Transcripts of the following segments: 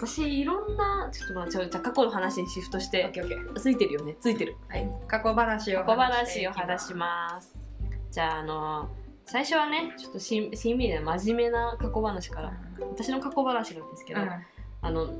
私いろんなちょっとまあちょじゃあ過去の話にシフトしてついてるよね。ついてる。はい。過去話を過去話をします。じゃああの最初はねちょっとしんしんみりな真面目な過去話から私の過去話なんですけど、うん。あの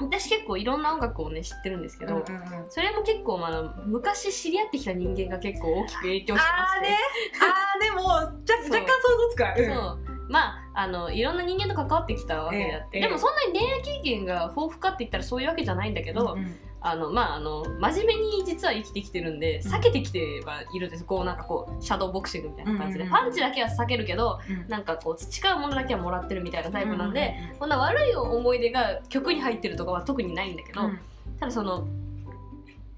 私結構いろんな音楽をね知ってるんですけど、うんうんうん。それも結構、まあ昔知り合ってきた人間が結構大きく影響しまあーね。してあーでも若若干想像つくわ。うん。そうまああのいろんな人間と関わってきたわけであって、ええでもそんなに恋愛経験が豊富かって言ったらそういうわけじゃないんだけど、うんうん。あのまああの真面目に実は生きてきてるんで避けてきてはいるんです。こうなんかこうシャドーボクシングみたいな感じで、パンチだけは避けるけどうん。なんかこう培うものだけはもらってるみたいなタイプなんで、こんな悪い思い出が曲に入ってるとかは特にないんだけど、うん。ただその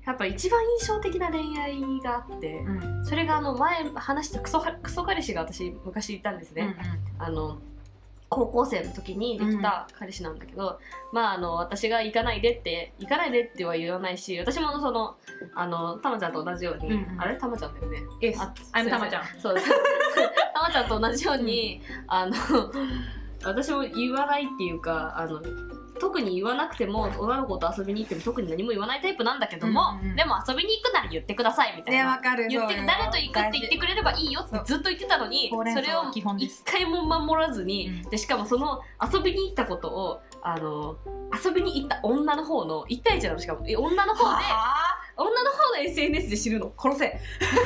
やっぱ一番印象的な恋愛があって、うん。それがあの前話したクソクソ彼氏が私昔いたんですね、あの高校生の時にできた彼氏なんだけど、まああの私が行かないでって行かないでっては言わないし私もそのあのたまちゃんと同じように、うんうん。あれ？たまちゃんだよね。Yes あ I'm たまちゃん。そうです。たまちゃんと同じように、あの私も言わないっていうかあの特に言わなくても女の子と遊びに行っても特に何も言わないタイプなんだけども、うんうん。うんでも遊びに行くなら言ってくださいみたいな、ねわかる。言って誰と行くって言ってくれればいいよってずっと言ってたのにそれを一回も守らずに、うん。でしかもその遊びに行ったことをあの遊びに行った女の方の1対1なのしかも。え女の方では女の方の SNS で知るの？あ殺せ。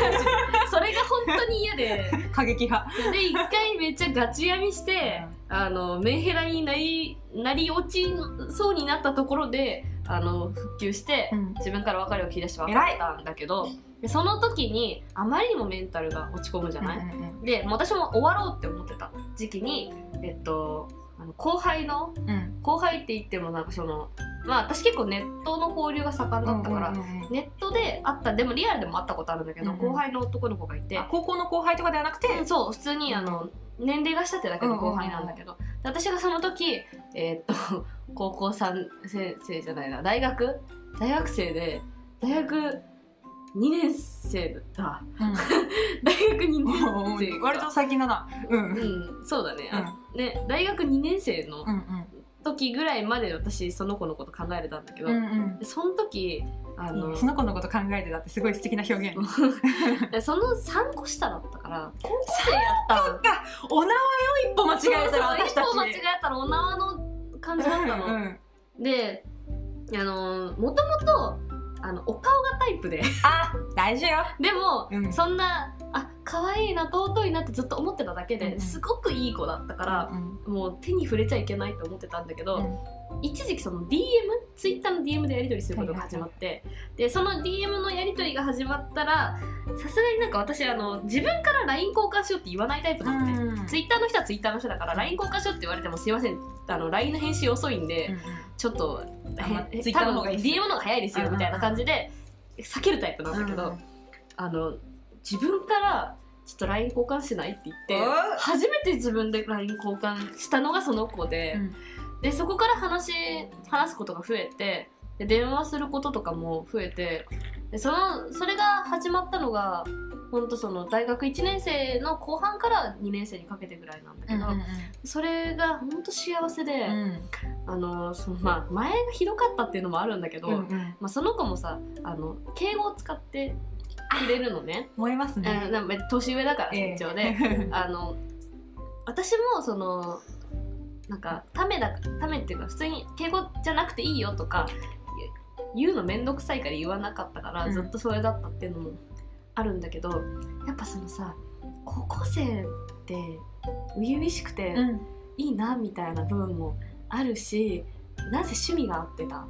それが本当に嫌で。過激派。で一回めっちゃガチ闇して、あのメンヘラになりなり落ちそうになったところであの復旧して、うん。自分から別れを切り出して別れたんだけどでその時にあまりにもメンタルが落ち込むじゃない、でもう私も終わろうって思ってた時期にえっとあの後輩のうん。後輩って言ってもなんかそのまあ私結構ネットの交流が盛んだったから、うんうんうんうん。ネットで会ったでもリアルでも会ったことあるんだけど、うんうん。後輩の男の子がいて。あ高校の後輩とかではなくて？うんそう普通にあの年齢が下ってだけの後輩なんだけど、で私がその時えーっと 高校3年生じゃないな。大学？大学生で大学2年生だ。大学2年生。か割と最近だな。うん。うんそうだね,、あね大学2年生のうん時ぐらいまで私その子のこと考えてたんだけど、うんうん。でその時あのね。その子のこと考えてたってすごい素敵な表現。で その3個下だったから高校生やったのお縄よ一歩間違えたら私たち。一歩間違えたらお縄の感じだったの、うんうんであのもともとあのお顔がタイプで。あ大事よ。でも、うん。そんなあ可愛いな尊いなってずっと思ってただけで、すごくいい子だったから、うんもう手に触れちゃいけないと思ってたんだけど、うん。一時期その DM ツイッターの DM でやり取りすることが始まって、でその DM のやり取りが始まったらさすがになんか私あの自分から LINE 交換しようって言わないタイプなのね、うんツイッターの人はツイッターの人だから LINE 交換しようって言われてもすいません。あの LINE の返信遅いんで、うんちょっとあまあへ Twitter の方が DM の方が早いですよみたいな感じで避けるタイプなんだけど、うん。あの自分からちょっと LINE 交換しないって言って初めて自分で LINE 交換したのがその子で、うん。でそこから話話すことが増えてで電話することとかも増えてでそのそれが始まったのが本当その大学1年生の後半から2年生にかけてぐらいなんだけど、それが本当幸せで、あのそのまあ前がひどかったっていうのもあるんだけど、うんうん。まあ、その子もさあの敬語を使ってくれるのね、燃えますうんねなんか年上だからええ。身長で、あの私もそのなんかためだためっていうか普通に敬語じゃなくていいよとか言うの面倒くさいから言わなかったから、うん。ずっとそれだったっていうのもあるんだけどやっぱそのさ高校生って初々しくてうん。いいなみたいな部分もあるしなぜ趣味が合ってた？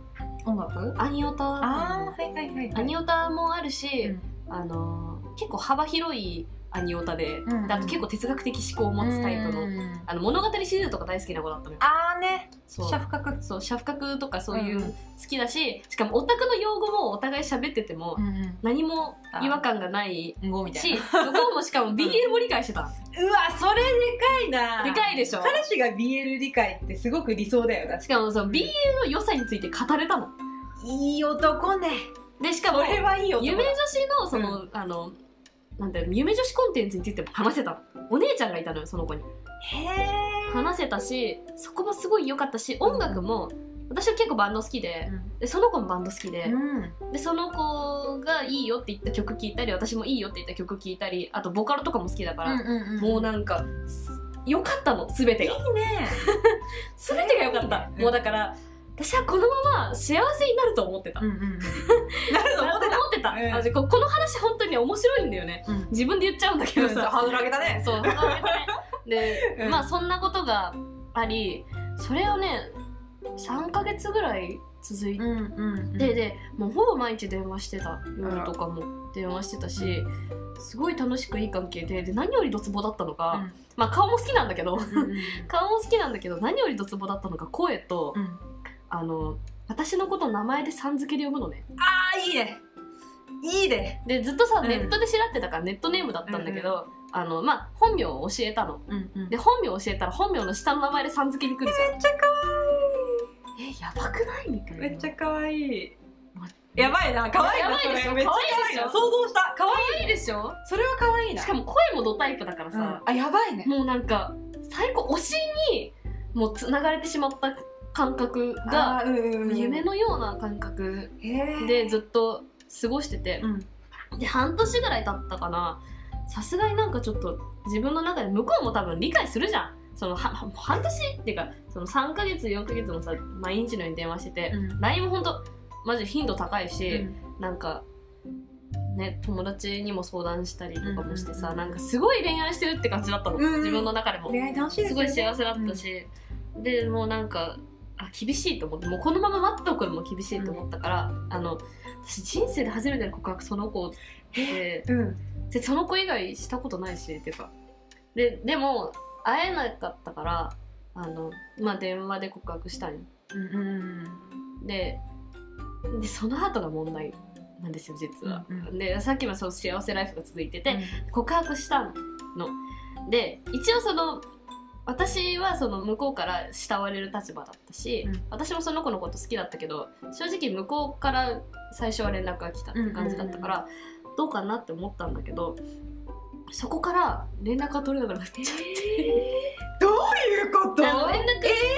音楽？アニオタアニオタもあるし、うんあの結構幅広いアニオタで,、うんうん。あと結構哲学的思考を持つタイプの,、うんあの物語シリーズとか大好きな子だったのよ。あーね。そう。シャフ角そうシャフ角とかそういううんうん。好きだし、しかもオタクの用語もお互い喋っててもうん何も違和感がないうん語みたいしな向こうもしかも BL も理解してた、うわそれでかいな。でかいでしょ？彼氏が BL 理解ってすごく理想だよしかもその BL の良さについて語れたの。にいい男ねでしかもそれはいい男だ。夢女子のその、あのなんだよ夢女子コンテンツについても話せた。のお姉ちゃんがいたのよその子に。へえ話せたしそこもすごい良かったし音楽も私は結構バンド好きででその子もバンド好きで,、うん。でその子がいいよって言った曲聴いたり私もいいよって言った曲聴いたりあとボカロとかも好きだから、もうなんかよかったの全てが。いいね。全てがよかった、うん。もうだから私はこのまま幸せになると思ってた、うんうんうん。なると思ってた。思ってた、うん。あでここの話本当に面白いんだよね。うん。自分で言っちゃうんだけどさ。ハードル上げたね。そう母親がね。で、うん。まあそんなことがありそれをね3ヶ月ぐらい続いて、んうんででもうほぼ毎日電話してた夜とかも電話してたしすごい楽しくいい関係でで何よりドツボだったのが、まあ顔も好きなんだけど 顔も好きなんだけど何よりドツボだったのが声と、うんあの私のことを名前でさん付けで呼ぶのね。あーいいね。いいね。でずっとさ、うん。ネットで調ってたからネットネームだったんだけど、あのまあ本名を教えたの。うんうん。で本名を教えたら本名の下の名前でさん付けに来るじゃん。めっちゃ可えやばくない？みたいな。愛いめっちゃ可愛い。やばいな。可愛いなやばいでしょ？それ。めっちゃ可愛いな可愛いでしょ想像した。可愛い。いいでしょ？それは可愛いな。しかも声もドタイプだからうん。さ、あやばいね。もうなんか最高推しにもうつながれてしまった感覚が夢のような感覚でずっと過ごしてて。う、ん。で半年ぐらい経ったかな。さすがになんかちょっと自分の中で向こうも多分理解するじゃん。そのは半年っていうかその3ヶ月4ヶ月もさ毎日のように電話してて、うん。LINE もほんとマジ頻度高いし、うん。なんかね友達にも相談したりとかもしてさ、うんうんうん。なんかすごい恋愛してるって感じだったの、うん自分の中でも。恋愛楽しいですすごい幸せだったし、でもうなんかあ厳しいと思ってもうこのまま待っておくのも厳しいと思ったから、あの私人生で初めての告白その子でうん。でその子以外したことないしっていうか。ででも会えなかったからあの、まあ、電話で告白したんようんうん。ででその後が問題なんですよ実は、うんうん。でさっきもその幸せライフが続いてて、告白したの。で一応その私はその向こうから慕われる立場だったし、うん。私もその子のこと好きだったけど正直向こうから最初は連絡が来たって感じだったから、どうかなって思ったんだけどそこから連絡が取れなくなっちゃって。どういうこと？あの連絡、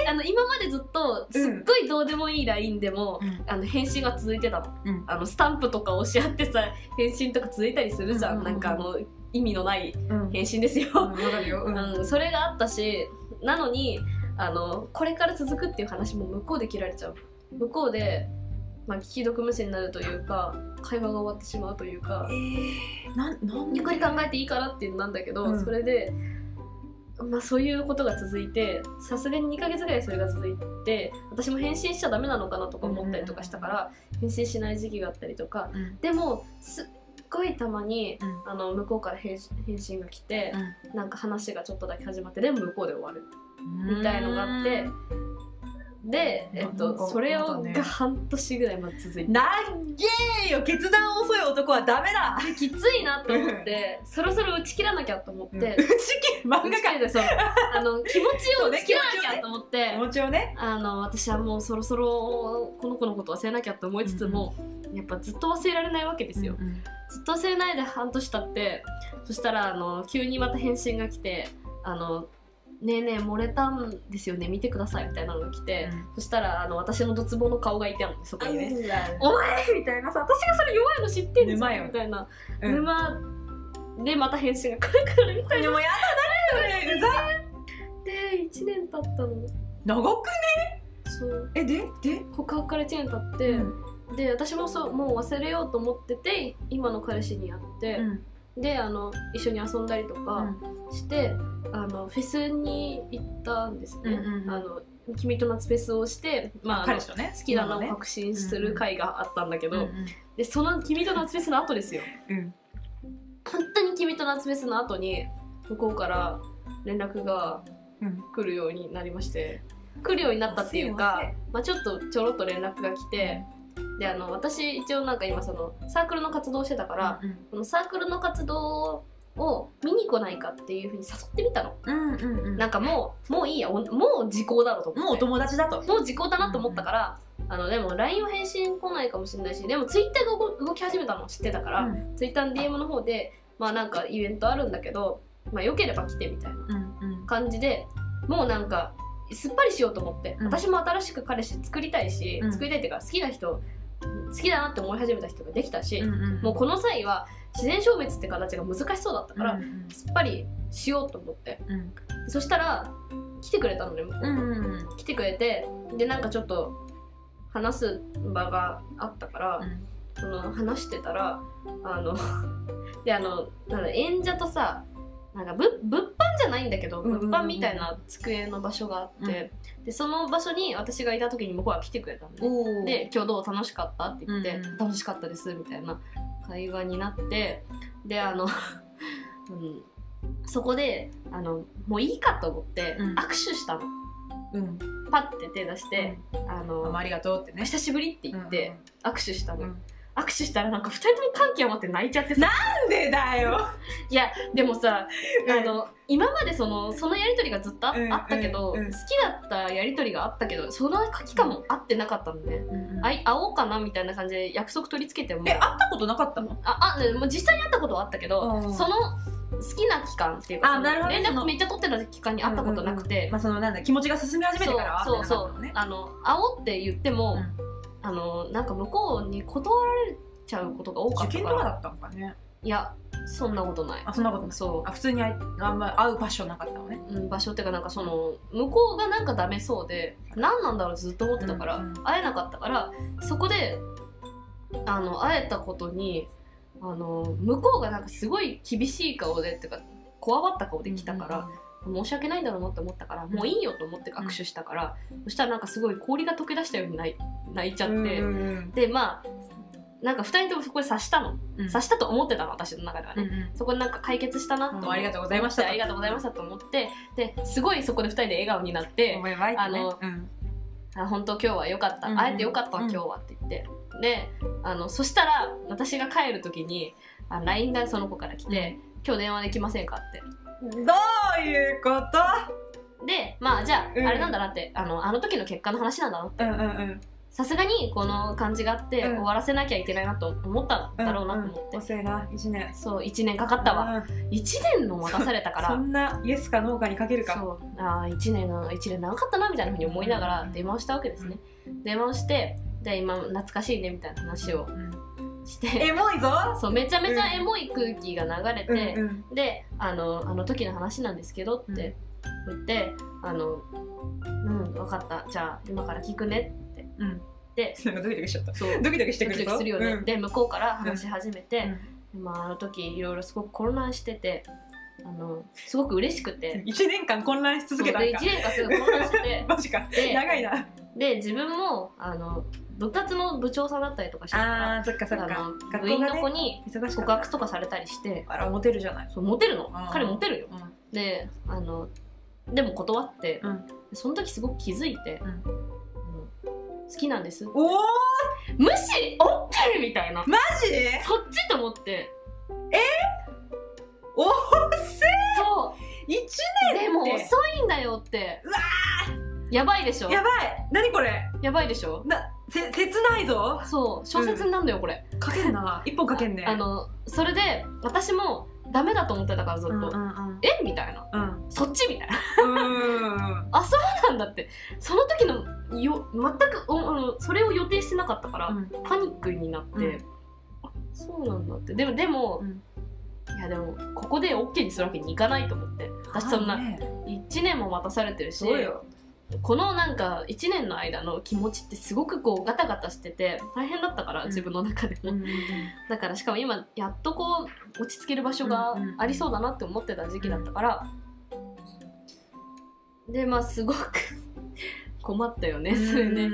あの今までずっとすっごいどうでもいい LINE でも、うん。あの返信が続いてたの。うん。あのスタンプとか押し合ってさ返信とか続いたりするじゃん,、うんうんうん。なんかあの意味のないうん。返信ですよ、うんうん、それがあったしなのにあのこれから続くっていう話も向こうで切られちゃう。向こうで、まあ、既読無視になるというか会話が終わってしまうというかえー、なんなんゆっくり考えていいからっていうのなんだけど、うん。それで、まあ、そういうことが続いてさすがに2ヶ月ぐらいそれが続いて私も返信しちゃダメなのかなとか思ったりとかしたから、返信しない時期があったりとか。うん。でもすっごいたまにうん。あの向こうから返信が来て、なんか話がちょっとだけ始まってでも向こうで終わる。みたいのがあってで、えっと、かそれをが半年ぐらいまで続いてなっげーよ決断遅い男は。ダメだ。できついなと思ってそろそろ打ち切らなきゃと思って、打ち切る漫打画家。ち切るそう。あの 気持ちを打ち切らなきゃと思って、気持ちをね。あの私はもうそろそろこの子のこと忘れなきゃと思いつつも、やっぱずっと忘れられないわけですよ、うんずっと忘れないで半年経ってそしたらあの急にまた返信が来て「あのねえねえ漏れたんですよね見てください」みたいなのが来て、そしたらあの私のドツボの顔がいてあるんでそこにね「お前!」みたいなさ私がそれ弱いの知ってんじゃんみたいな、うん。沼でまた返信が来る来るみたいな。でもやだ何それ。うざ。で1年経ったの。長くそう。えで？で？告白から1年経って、で私もそうもう忘れようと思ってて今の彼氏に会って、であの一緒に遊んだりとかして、あのフェスに行ったんですね、うんうんうん。あの君と夏フェスをして、まあ、彼氏とね。好きなのを確信する回があったんだけど、うんでその君と夏フェスの後ですよ。うん。本当に君と夏フェスの後に向こうから連絡がうん。来るようになりまして来るようになったっていうか、まあ、ちょっとちょろっと連絡が来てであの私一応なんか今そのサークルの活動をしてたから、そのサークルの活動を見に来ないかっていうふうに誘ってみたの、うんうんうん。なんかもうもういいや。おもう時効だろうと思って。もうお友達だと。もう時効だなと思ったから、あのでも LINE は返信来ないかもしれないしでも Twitter が動動き始めたの。知ってたから、うん。Twitter の DM の方でまあなんかイベントあるんだけどまあよければ来てみたいなうんうん。感じでもうなんかすっぱりしようと思って、うん。私も新しく彼氏作りたいし、うん。作りたいっていうか好きな人好きだなって思い始めた人ができたし、うんうんもうこの際は自然消滅って形が難しそうだったから、うんすっぱりしようと思って。うん。そしたら来てくれたのね向こうんうん来てくれてでなんかちょっと話す場があったから、その話してたらあの であのなんだ演者とさなんかぶ物販じゃないんだけどうんうんうん物販みたいな机の場所があって、でその場所に私がいた時に向こうは来てくれたのね。で「今日どう楽しかった?」って言って「うんうん。楽しかったです」みたいな会話になってであの、うん、そこであのもういいかと思ってうん。握手したの、うん。パッて手出して「あのありがとうってね。久しぶり」って言って握手したの、うんうん握手したらなんか2人とも感極まって泣いちゃってさ。なんでだよ。いやでもさうん。あの今までそのそのやり取りがずっとあ,、うんあったけど、うん。うん好きだったやり取りがあったけどその期間も合ってなかったのね、あい会おうかなみたいな感じで約束取り付けても。え会ったことなかったの？ああねもう実際に会ったことはあったけど、うんその好きな期間っていうか連絡めっちゃ取ってた期間に会ったことなくて、まあそのなんだ気持ちが進み始めてからそうそうそう、うねあの会おうって言っても、うんあのなんか向こうに断られちゃうことが多かったから。受験とかだったのかね。いやそんなことない。あそんなことない。そあ普通にあいあんま会う場所なかったのね。う、うん、場所っていうかなんかその向こうがなんかダメそうで何なんだろうずっと思ってたから、うんうん。会えなかったからそこであの会えたことにあの向こうがなんかすごい厳しい顔でっていうかこわばった顔で来たから、申し訳ないんだろうなって思ったから、もういいよと思って握手したから、そしたらなんかすごい氷が溶け出したように泣い泣いちゃって、うんうんでまあなんか2人ともそこで察したの、うん。察したと思ってたの私の中ではね、うんうん。そこでなんか解決したなとありがとうございましたありがとうございましたと思って。ですごいそこで2人で笑顔になってねあのうん。あ本当今日は良かった、会えて良かった今日はって言って。であのそしたら私が帰る時にあ LINE がその子から来て、今日電話できませんかって。どういうこと？でまあじゃあ、うん。あれなんだなってあのあの時の結果の話なんだなうんうんうんさすがにこの感じがあって、うん。終わらせなきゃいけないなと思ったんだろうなと思って、遅いな1年。そう1年かかったわ、うん。1年の待たされたから。そんなイエスかノーかにかけるか。そう。あー1年の1年長かったなみたいなふうに思いながら電話をしたわけですね、電話をしてで今懐かしいねみたいな話をうん。して。エモいぞ。そうめちゃめちゃエモい空気が流れて、うんうん。であの「あの時の話なんですけど」って言って「あのうん分かった。じゃあ今から聞くね」ってうん。でなんかドキドキしちゃった。そう。ドキドキしてドくるぞ。キドキするよね、うん。で向こうから話し始めて、うん。まあ、あの時いろいろすごく混乱しててあのすごく嬉しくて。1年間混乱し続けたんでか1年間すごい混乱してて。マジか。で長いな。で自分もあの部活の部長さんだったりとかしてあーそっかそっか。あの学部員の子に告白とかされたりして。あらモテるじゃない。そうモテるの。彼モテるよ。うん。であのでも断って、うん。その時すごく気づいて、好きなんです。おお無視 OK みたいな。マジ？そっちと思って。おおそ1うでも遅いんだよって。うわやばいでしょ？やばい。何これ？やばいでしょ？なせ切ないぞ。そう。小説になるのよこれ、かけんな。一本かけんね。あのそれで私もダメだと思ってたからずっと、うんうんうん。え？みたいな。うん。そっちみたいな。うん。あそうなんだって。その時のよ全くおそれを予定してなかったから、うん。パニックになって、うん。あそうなんだって。でもでも、うん。いやでもここで OK にするわけにいかないと思って。私そんなね。1年も待たされてるしそうよこのなんか1年の間の気持ちってすごくこうガタガタしてて大変だったからうん。自分の中でも、うんだからしかも今やっとこう落ち着ける場所がありそうだなって思ってた時期だったから、でまあすごく 困ったよねそれね。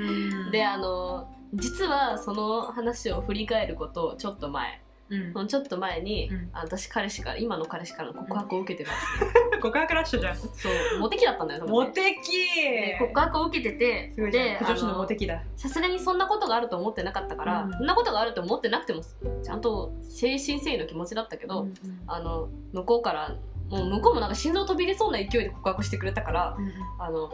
であの実はその話を振り返ることちょっと前うん。ちょっと前に、うん。あ私彼氏から今の彼氏からの告白を受けてたんですよ、告白ラッシュじゃん。そうモテ期だったんだよ多分ねモテ期。で告白を受けててすごいじゃでん女子のあモテ期だ。さすがにそんなことがあると思ってなかったから、うん。そんなことがあると思ってなくてもちゃんと誠心誠意の気持ちだったけど、うんあの向こうからもう向こうもなんか心臓飛び出そうな勢いで告白してくれたからうん。あの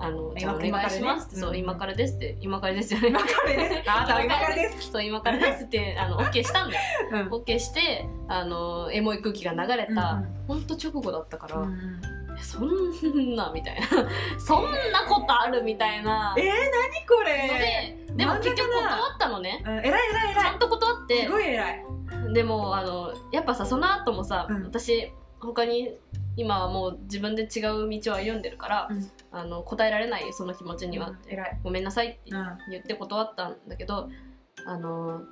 あの今じゃあお願いしますって、そう今からですって。今からですよね。今からですあなたは今からです。そう今からですってあの OK したんだよ。うん。OK してあのエモい空気が流れた、うんほんと直後だったから、うんそんなみたいな。そんなことあるみたいな。えー、何このれででも結局断ったのね。うん、偉い偉い偉い。ちゃんと断って。すごい偉い。でもあのやっぱさその後もさ、うん。私他に今はもう自分で違う道を歩んでるから、うん。あの答えられないその気持ちには、うん。ごめんなさいってうん。言って断ったんだけどあの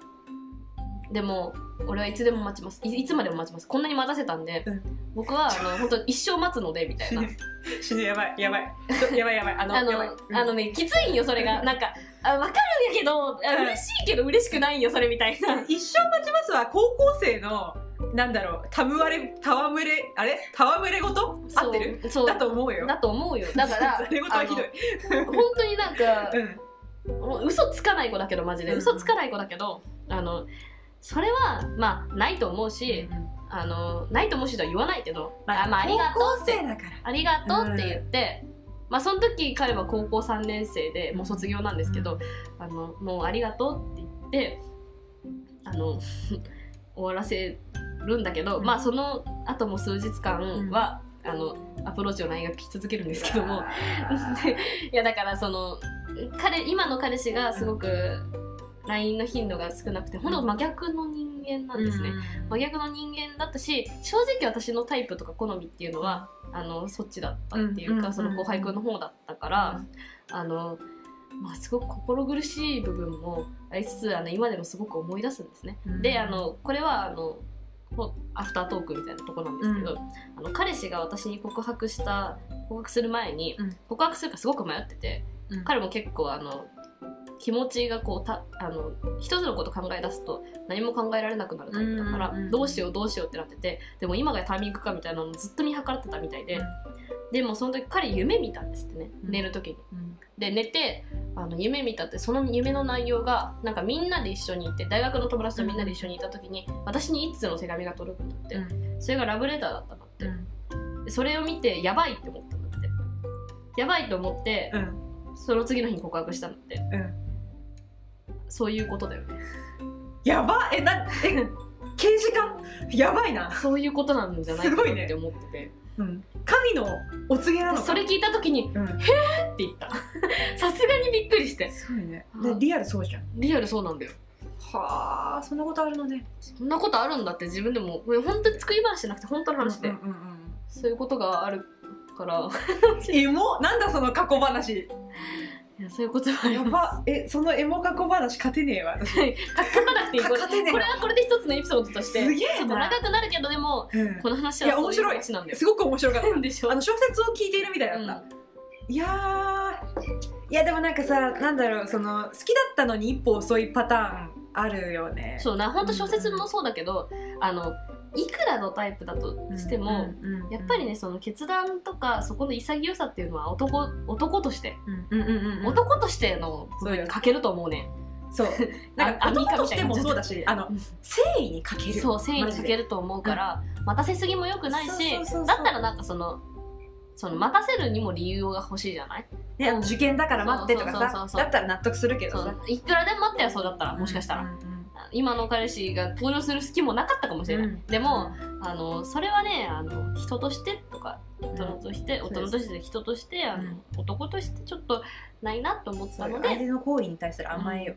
でも俺はいつでも待ちます。いいつまでも待ちます。こんなに待たせたんで、うん。僕はあの本当一生待つのでみたいな。死ぬ死ぬやばいやばい。やばい やばいあのあのあのねきついんよそれが。なんかあ分かるんやけどあうん。嬉しいけど嬉しくないんよそれみたいな。一生待ちますは高校生のなんだろうたむわれたわむれあれ？たわむれごと合ってる？そう。だと思うよ。だと思うよ。だから ざれごとはひどい。本当になんか うん。嘘つかない子だけどマジで。うん。嘘つかない子だけどあのそれはまあないと思うし、あのないと思うしとは言わないけど、あまあ、ありがとうって。ありがとうって言って、まあその時彼は高校3年生でもう卒業なんですけど、あのもうありがとうって言ってあの 終わらせるんだけど、うん。まあその後も数日間は、あのアプローチを内学し続けるんですけども。で いやだからその彼今の彼氏がすごく LINE の頻度が少なくて本当真逆の人間なんですね、真逆の人間だったし正直私のタイプとか好みっていうのはあのそっちだったっていうか、うんその後輩君の方だったから、あのまあ、すごく心苦しい部分もありつつあの今でもすごく思い出すんですね。うん。であのこれはあのほアフタートークみたいなとこなんですけど、あの彼氏が私に告白した告白する前に、うん。告白するかすごく迷っててうん。彼も結構あの気持ちがこうたあの一つのこと考え出すと何も考えられなくなるタイプだから、うんうんうんどうしようどうしようってなっててでも今がタイミングかみたいなのをずっと見計らってたみたいで、でもその時彼夢見たんですってね、うん。寝る時に。うん。で寝てあの夢見たってその夢の内容がなんかみんなで一緒にいて大学の友達とみんなで一緒にいた時に私に一通の手紙が届くんだって、それがラブレターだったんだって、でそれを見てやばいって思ったんだって。やばいと思って、うん。その次の日に告白したんだって。うん。そういうことだよね。やばえなえ 刑事官やばいな、そういうことなんじゃないかなって思ってて、うん、神のお告げなのかそれ聞いた時に「うん。って言った。さすがにびっくりして。すごいね。うんでリアルそうじゃん。リアルそうなんだよ。はあそんなことあるのね。そんなことあるんだって自分でも。本当に作り話じゃなくて本当の話で、うんうんうんそういうことがあるから。う んエモ？なんだその過去話いやそういうことはありやます。ば。えそのエモ過去話勝てねえわ。私、はい。かなくていいこれこれはこれで一つのエピソードとしてすげえな。ちょっと長くなるけどでもうん。この話はそういう面白い。話なんだよすごく面白かっでしょたあの小説を聞いているみたいだった、いやーいやでもなんかさなんだろうその好きだったのに一歩遅いパターンあるよね。そうな本当小説もそうだけどあのいくらのタイプだとしても、やっぱりねその決断とかそこの潔さっていうのは男男として、男としての部分に欠けると思うねそう。なんかあ男としてもそうだしあのうん。誠意に欠ける。そう繊維に欠けるると思うから、待たせすぎも良くないしだったらなんかそのその待たせるにも理由が欲しいじゃない？ねあの受験だから待ってとかさだったら納得するけどそさういくらでも待ってやそうだったらもしかしたら、今の彼氏が登場する隙もなかったかもしれない、うん。でも、あのそれはねあの人としてとか大人として、うん大人として人としてあの、うん。男としてちょっとないなと思ったので相手の行為に対する甘えよ、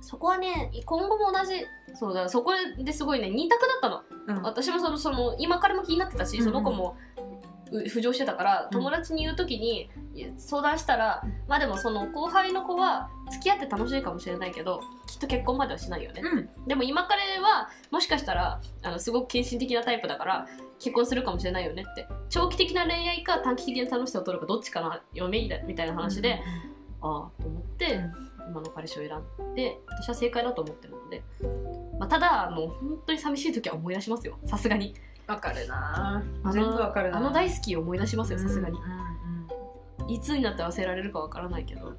そこはね今後も同じそうだそこですごいね二択だったの。うん。私もそのその今彼も気になってたし、その子もう浮上してたからうん。友達に言う時に相談したら、まあでもその後輩の子は付き合って楽しいかもしれないけどきっと結婚まではしないよね、うん。でも今彼はもしかしたらあのすごく献身的なタイプだから結婚するかもしれないよねって。長期的な恋愛か短期的な楽しさを取るかどっちかなよみみたいな話で、ああと思って、うん。今の彼氏を選んで私は正解だと思ってるので、まあ、ただあの本当に寂しい時は思い出しますよ。さすがにわかるな。全部わかるな。あの大好きを思い出しますよさすがに。いつになって忘れられるかわからないけど